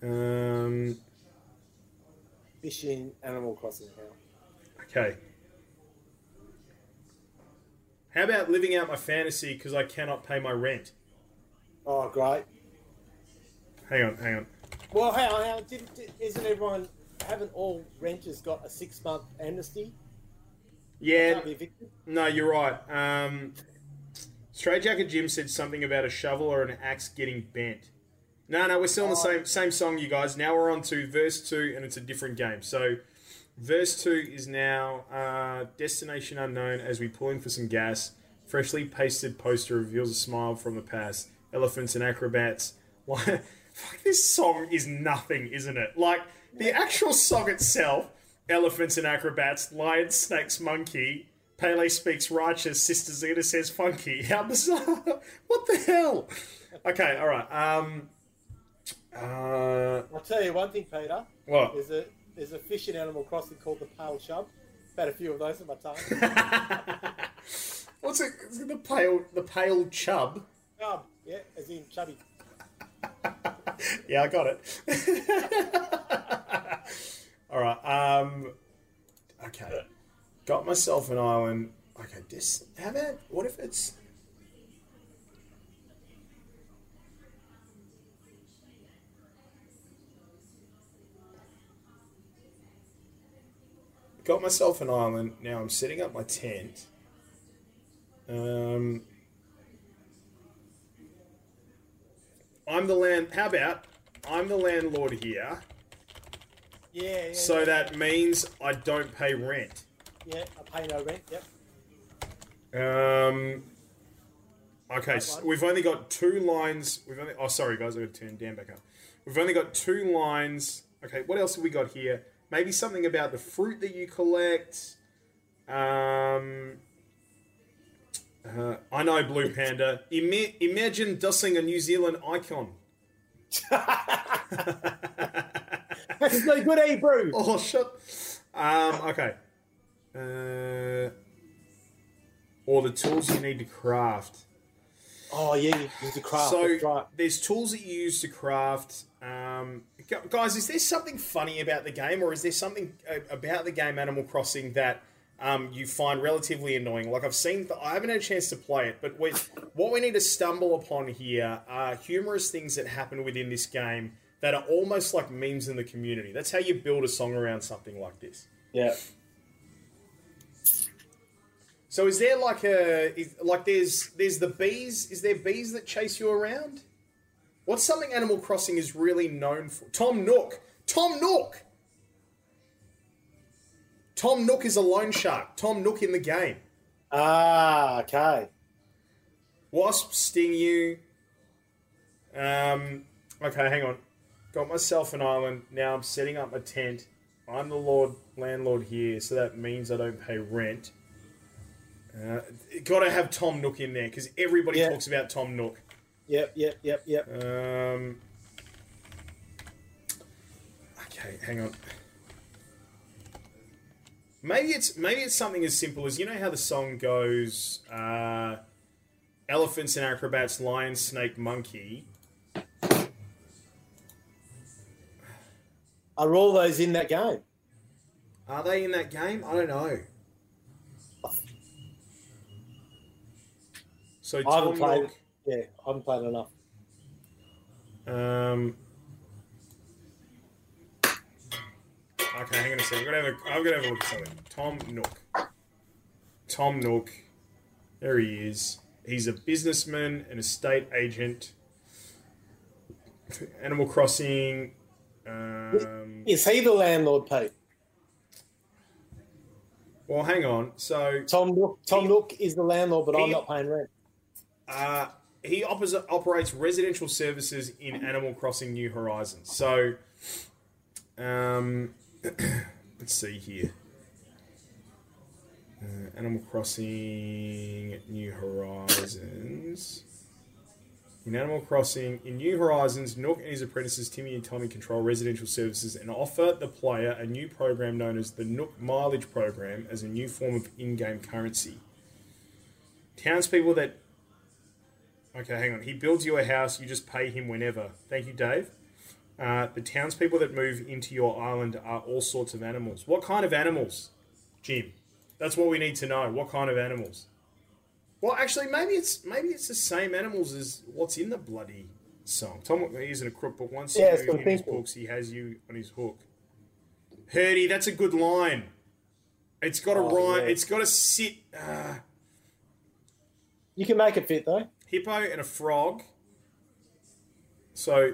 Um, Fish in Animal Crossing now. okay. How about living out my fantasy because I cannot pay my rent? Oh, great. Hang on, hang on. Well, hang on, hang on. Didn't, did, isn't everyone, haven't all renters got a six month amnesty? Yeah, Can't be evicted? no, you're right. Um, Straight Jacket Jim said something about a shovel or an axe getting bent. No, no, we're still in the same same song, you guys. Now we're on to verse two, and it's a different game. So, verse two is now uh, destination unknown. As we pull in for some gas, freshly pasted poster reveals a smile from the past. Elephants and acrobats. [LAUGHS] Like, fuck, this song is nothing, isn't it? Like the actual song itself. Elephants and acrobats, lion, snakes, monkey. Pele speaks righteous. Sister Zina says funky. [LAUGHS] How bizarre! what the hell? Okay, all right. Um, uh, I'll tell you one thing, Peter. what? There's a there's a fish in Animal Crossing called the pale chub. Had a few of those in my time. [LAUGHS] What's it The pale, the pale chub. chub, yeah, as in chubby. [LAUGHS] Yeah, I got it. [LAUGHS] all right. Um, okay. Got myself an island. Okay, this. How about what if it's? Got myself an island. Now I'm setting up my tent. Um, I'm the land. How about I'm the landlord here, Yeah, yeah. so yeah. that means I don't pay rent. yeah, I pay no rent. Yep. Um. Okay, so we've only got two lines. We've only. Oh, sorry, guys. I got to turn Dan back up. We've only got two lines. Okay, what else have we got here? Maybe something about the fruit that you collect. Um. Uh, I know, Blue Panda. Ima- imagine dusting a New Zealand icon. That's no good, eh, bro? [LAUGHS] Oh, shut. Um, okay. Uh, or the tools you need to craft. Oh yeah, you use the craft. so right. there's tools that you use to craft. Um, guys, is there something funny about the game, or is there something uh, about the game Animal Crossing that um, you find relatively annoying? Like I've seen, I haven't had a chance to play it, but we, what we need to stumble upon here are humorous things that happen within this game that are almost like memes in the community. That's how you build a song around something like this. Yeah. So is there like a is, like there's there's the bees? Is there bees that chase you around? What's something Animal Crossing is really known for? Tom Nook. Tom Nook. Tom Nook is a loan shark. Tom Nook in the game. Ah, okay. Wasps sting you. Um. Okay, hang on. Got myself an island. Now I'm setting up my tent. I'm the lord landlord here, so that means I don't pay rent. Uh, Got to have Tom Nook in there because everybody Yeah. talks about Tom Nook. Yep, yep, yep, yep. Um, okay, hang on. Maybe it's maybe it's something as simple as you know how the song goes: uh, elephants and acrobats, lion, snake, monkey. Are all those in that game? Are they in that game? I don't know. So I haven't Tom played. Nook, Yeah, I haven't played enough. Um. Okay, hang on a second. I'm gonna have a, I'm gonna have a look at something. Tom Nook. Tom Nook. There he is. He's a businessman, an estate agent. Animal Crossing. Um, Is he the landlord, Pete? well, hang on. So Tom Nook. Tom He- Nook is the landlord, but I'm not paying rent. Uh, he operates residential services in Animal Crossing New Horizons. So, um, [CLEARS THROAT] let's see here. Uh, Animal Crossing New Horizons. In Animal Crossing, in New Horizons, Nook and his apprentices Timmy and Tommy control residential services and offer the player a new program known as the Nook Mileage Program as a new form of in-game currency. Townspeople that Okay, hang on. He builds you a house, you just pay him whenever. Thank you, Dave. Uh, the townspeople that move into your island are all sorts of animals. What kind of animals, Jim? That's what we need to know. What kind of animals? Well, actually, maybe it's maybe it's the same animals as what's in the bloody song. Tom isn't a crook, but once Yeah, you that's move what I'm in his books, he has you on his hook. Herdy, that's a good line. It's got to Oh, rhyme. yeah. It's got to sit. Uh, You can make it fit though. Hippo and a frog. So,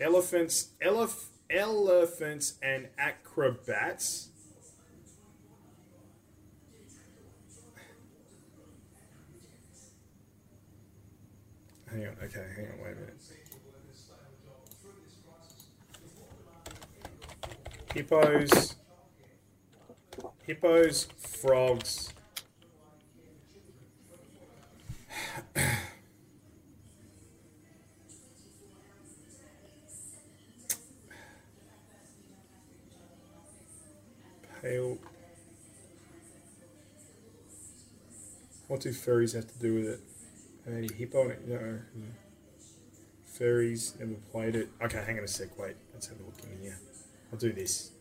elephants, elef, elephants and acrobats. Hang on, okay, hang on, wait a minute. Hippos, hippos, frogs. [SIGHS] [CLEARS THROAT] What do fairies have to do with it? A hip On it? No. Fairies never played it. Okay, hang on a sec. Wait, let's have a look in here. I'll do this.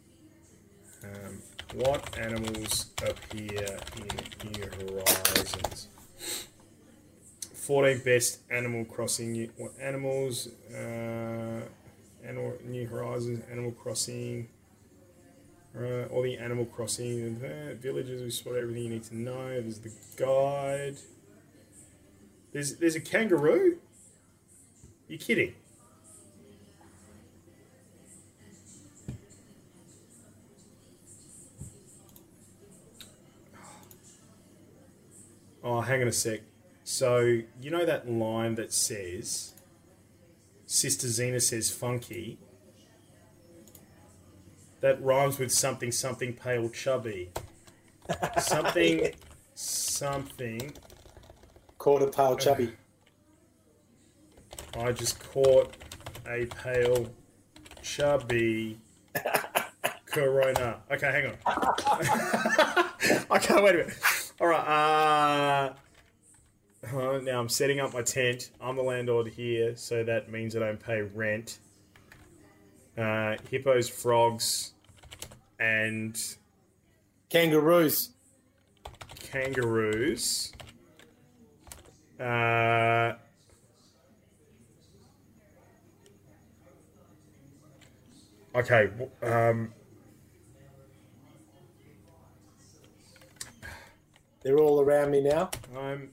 Um, what animals appear in New Horizons? 14 best Animal Crossing. What animals? Uh, Animal, New Horizons, Animal Crossing. Uh, all the Animal Crossing uh, villages. We spot everything you need to know. There's the guide. There's there's a kangaroo. You're kidding? Oh, hang on a sec. So you know that line that says, "Sister Zina says funky." That rhymes with something, something pale, chubby. Something, something. Quarter pale chubby. I just caught a pale, chubby [LAUGHS] Corona. Okay, hang on. [LAUGHS] okay, wait a minute. All right. Uh, uh, now I'm setting up my tent. I'm the landlord here, so that means I don't pay rent. Uh, hippos, frogs, and Kangaroos. kangaroos. Uh, okay. Um, They're all around me now. I'm.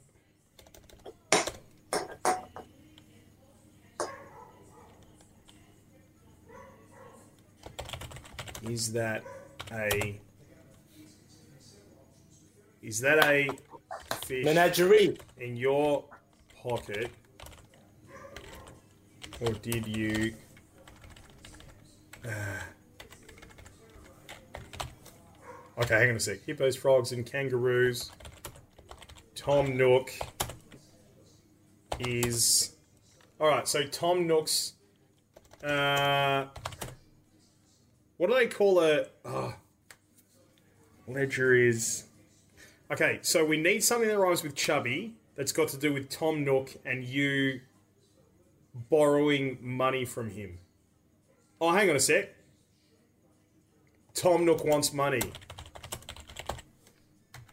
Is that a? Is that a fish Menagerie. in your pocket, or did you? Uh, okay, hang on a sec. Hippos, frogs, and kangaroos. Tom Nook is. All right, so Tom Nook's. Uh, what do they call a. Oh, ledger is. Okay, so we need something that rhymes with chubby that's got to do with Tom Nook and you borrowing money from him. Oh, hang on a sec. Tom Nook wants money.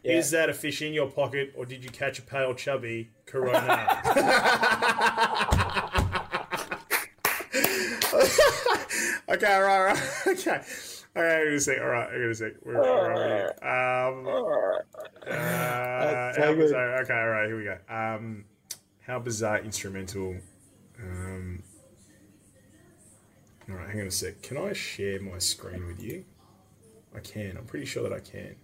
Yeah. Is that a fish in your pocket, or did you catch a pale chubby Corona? [LAUGHS] okay, all right, all right, [LAUGHS] okay. All right, hang on a sec. All right, hang on a sec. Where, where are we? Um, uh, so how bizarre. Okay, all right, here we go. Um, how bizarre instrumental. Um, all right, hang on a sec. Can I share my screen with you? I can. I'm pretty sure that I can.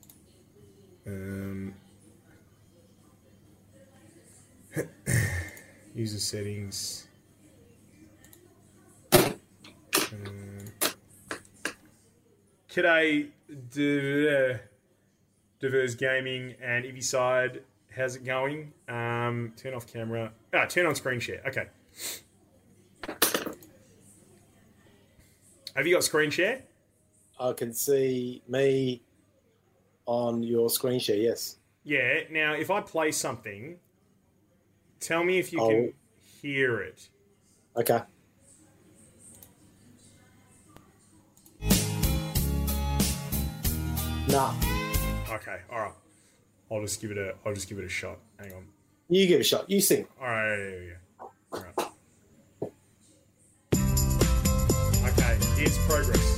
Um, [CLEARS THROAT] user settings. Um, G'day, Div- Diverse Gaming and Side. How's it going? Um, turn off camera. Ah, turn on screen share. Okay. Have you got screen share? I can see me on your screen share. Yes. Yeah. Now, if I play something, tell me if you Oh. can hear it. Okay. Nah. Okay. All right. I'll just give it a. I'll just give it a shot. Hang on. You give it a shot. You sing. All right. Here we go. All right. Okay. Here's progress.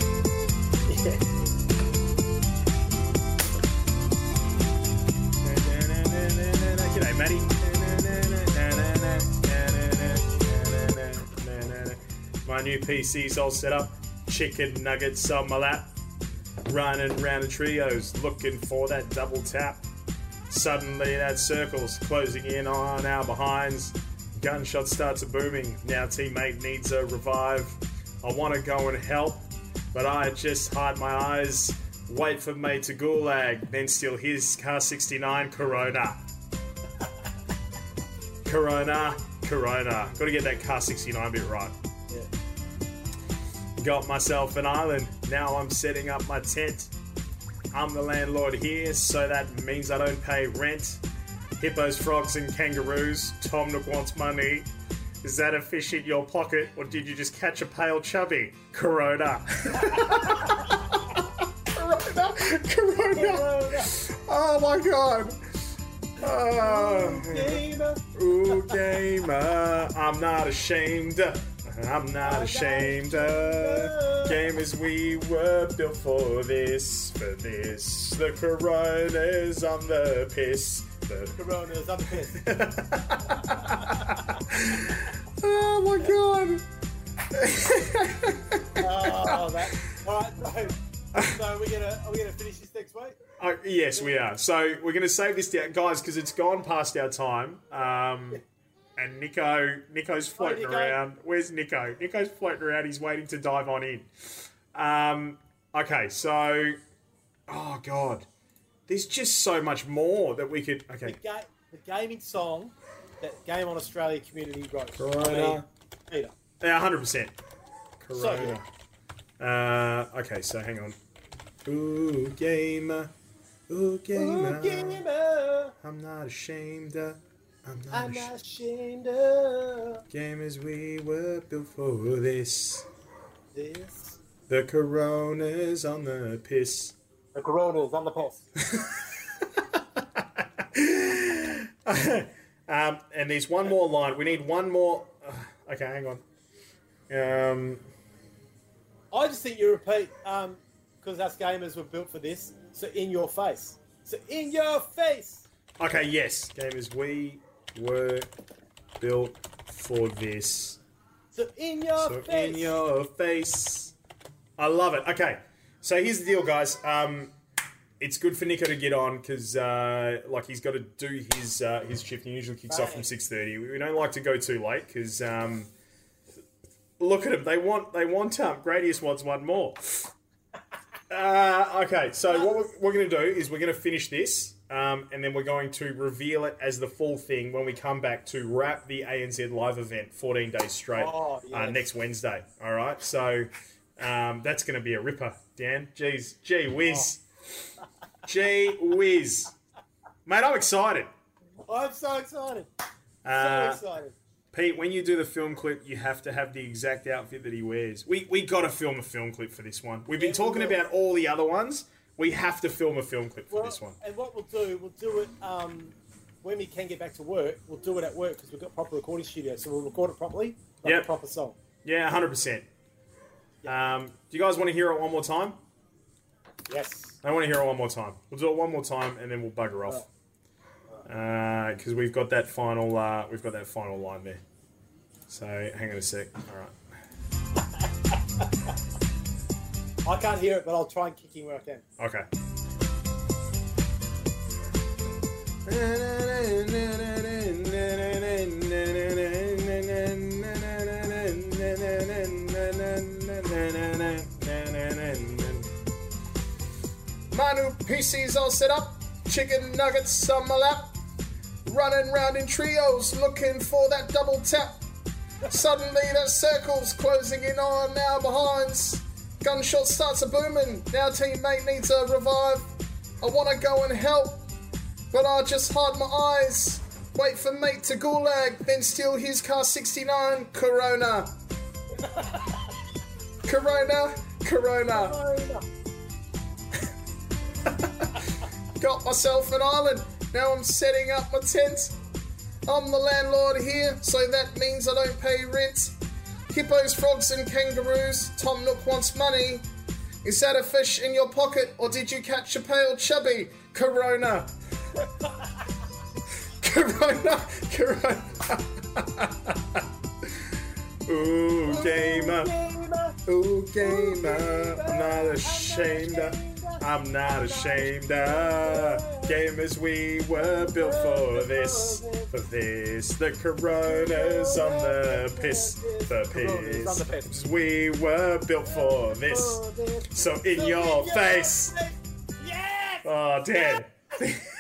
Yeah. G'day, Matty. My new PC's all set up. Chicken nuggets on my lap. Running round the trios, looking for that double tap. Suddenly, that circle's closing in on our behinds. Gunshot starts booming. Now, teammate needs a revive. I want to go and help, but I just hide my eyes. Wait for mate to gulag, then steal his car 69 Corona. [LAUGHS] Corona, Corona. Got to get that car 69 bit right. Yeah. Got myself an island. Now I'm setting up my tent. I'm the landlord here, so that means I don't pay rent. Hippos, frogs, and kangaroos. Tom Nook wants money. Is that a fish in your pocket, or did you just catch a pale chubby? Corona. Corona. Corona. Oh my god. Oh. Gamer. Ooh, gamer, I'm not ashamed. I'm not ashamed. Of. Gamers, we were built for this, for this. The corona's on the piss. The- Corona's on the pissed. [LAUGHS] oh my god. Oh, [LAUGHS] that. All right, so, so we're gonna are we gonna finish this next week? Uh, yes, we are. So we're going to save this down, guys, because it's gone past our time. Um, and Nico, Nico's floating Nico. around. Where's Nico? Nico's floating around. He's waiting to dive on in. Um, okay, so, oh god, there's just so much more that we could. Okay, The, ga- the gaming song that Game on Australia community wrote. Corona. I mean, Peter. yeah, hundred percent. So Corona. Uh, okay, so hang on. Ooh, gamer. Ooh, gamer. Ooh, gamer, I'm not ashamed. uh, I'm not I'm ashamed. not ashamed of Gamers, we were built for this. this. The corona's on the piss. The Corona's on the piss. [LAUGHS] um, and there's one more line. We need one more. uh, okay, hang on. Um, I just think you repeat, um, because us gamers were built for this. So in your face. So in your face. okay, yes, gamers, we were built for this. So in your So face. in your face. I love it. Okay, so here's the deal, guys. Um, it's good for Nico to get on because, uh, like, he's got to do his uh, his shift. He usually kicks off from six thirty. We don't like to go too late because, um, look at him. They want they want um, Gradius wants one more. [LAUGHS] Uh, okay, so what we're, we're going to do is we're going to finish this. Um, and then we're going to reveal it as the full thing when we come back to wrap the ANZ live event 14 days straight Oh, uh, next Wednesday. All right, so um, that's going to be a ripper, Dan. Jeez, gee whiz, gee whiz, mate, I'm excited. I'm so excited. So Uh, excited. Pete, when you do the film clip, you have to have the exact outfit that he wears. We we got to film a film clip for this one. We've been Yeah, talking will. about all the other ones. We have to film a film clip for Well, this one. and what we'll do, we'll do it um, when we can get back to work. We'll do it at work because we've got proper recording studio, so we'll record it properly, like Yep. a proper song. Yeah, hundred percent. Um, do you guys want to hear it one more time? Yes. I want to hear it one more time. We'll do it one more time, and then we'll bugger off. Because we've got that final, uh, we've got that final line there. So hang on a sec. All right. I can't hear it, but I'll try and kick him where I can. Okay. My new PC's all set up, chicken nuggets on my lap, running round in trios looking for that double tap. Suddenly that circle's closing in on our behinds. Gunshot starts a booming. Now teammate needs a revive. I wanna go and help, but I just hide my eyes. Wait for mate to gulag, then steal his car 69 Corona. Corona, Corona. [LAUGHS] Got myself an island. Now I'm setting up my tent. I'm the landlord here, so that means I don't pay rent. Hippos, frogs, and kangaroos. Tom Nook wants money. Is that a fish in your pocket, or did you catch a pale chubby? Corona. [LAUGHS] corona. Corona. [LAUGHS] Ooh, gamer. Ooh, gamer. I'm not ashamed. I'm not ashamed. Of. Gamers, we were built for this. For this. The corona's on the piss. The Corona's on the piss. We were built for this. So in your face. Yes! Oh, Dan. [LAUGHS]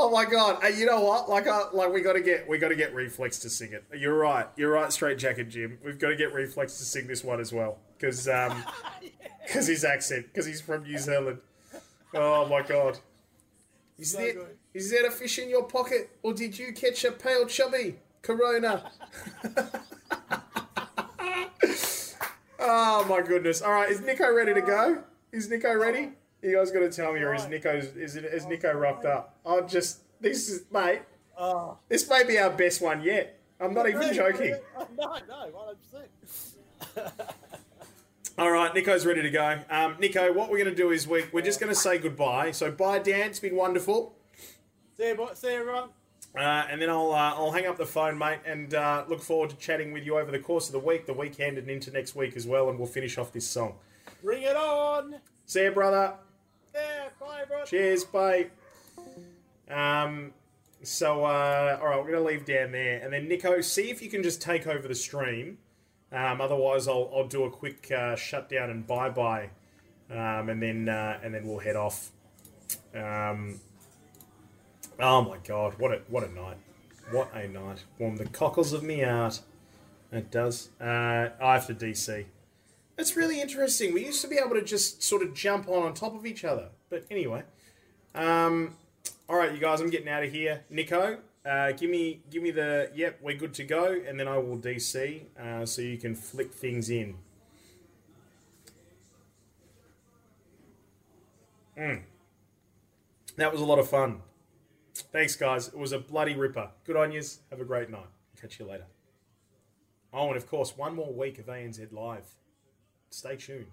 Oh my god! Hey, you know what? Like, uh, like we got to get we got to get Reflex to sing it. You're right. You're right. Straight Jacket Jim. We've got to get Reflex to sing this one as well because um [LAUGHS] because his accent because he's from New Zealand. Oh my god! Is So there good. is there a fish in your pocket or did you catch a pale chubby Corona? [LAUGHS] oh my goodness! All right, is Nico ready to go? Is Nico ready? You guys got to tell me, or is Nico is it is Nico rocked up? I'll just this is mate. Oh. This may be our best one yet. I'm not even joking. [LAUGHS] No, no, 100%. [LAUGHS] All right, Nico's ready to go. Um, Nico, what we're going to do is we, we're just going to say goodbye. So bye, Dan. It's been wonderful. See you. See you, everyone. Uh, and then I'll uh, I'll hang up the phone, mate, and uh, look forward to chatting with you over the course of the week, the weekend, and into next week as well. And we'll finish off this song. Bring it on. See you, brother. Yeah, bye, everyone. Cheers, bye. Um, so, uh, all right, we're going to leave Dan there. And then, Nico, see if you can just take over the stream. Um, otherwise, I'll, I'll do a quick uh, shutdown and bye bye. Um, and then uh, and then we'll head off. Um, oh my god, what a what a night! What a night! Warm the cockles of me out. It does. Uh, I have to DC. It's really interesting. We used to be able to just sort of jump on on top of each other. But anyway, um, all right, you guys, I'm getting out of here. Nico, uh, give me give me the yep, we're good to go, and then I will DC uh, so you can flick things in. Mm. That was a lot of fun. Thanks, guys. It was a bloody ripper. Good on yous. Have a great night. Catch you later. Oh, and of course, one more week of ANZ Live. Stay tuned.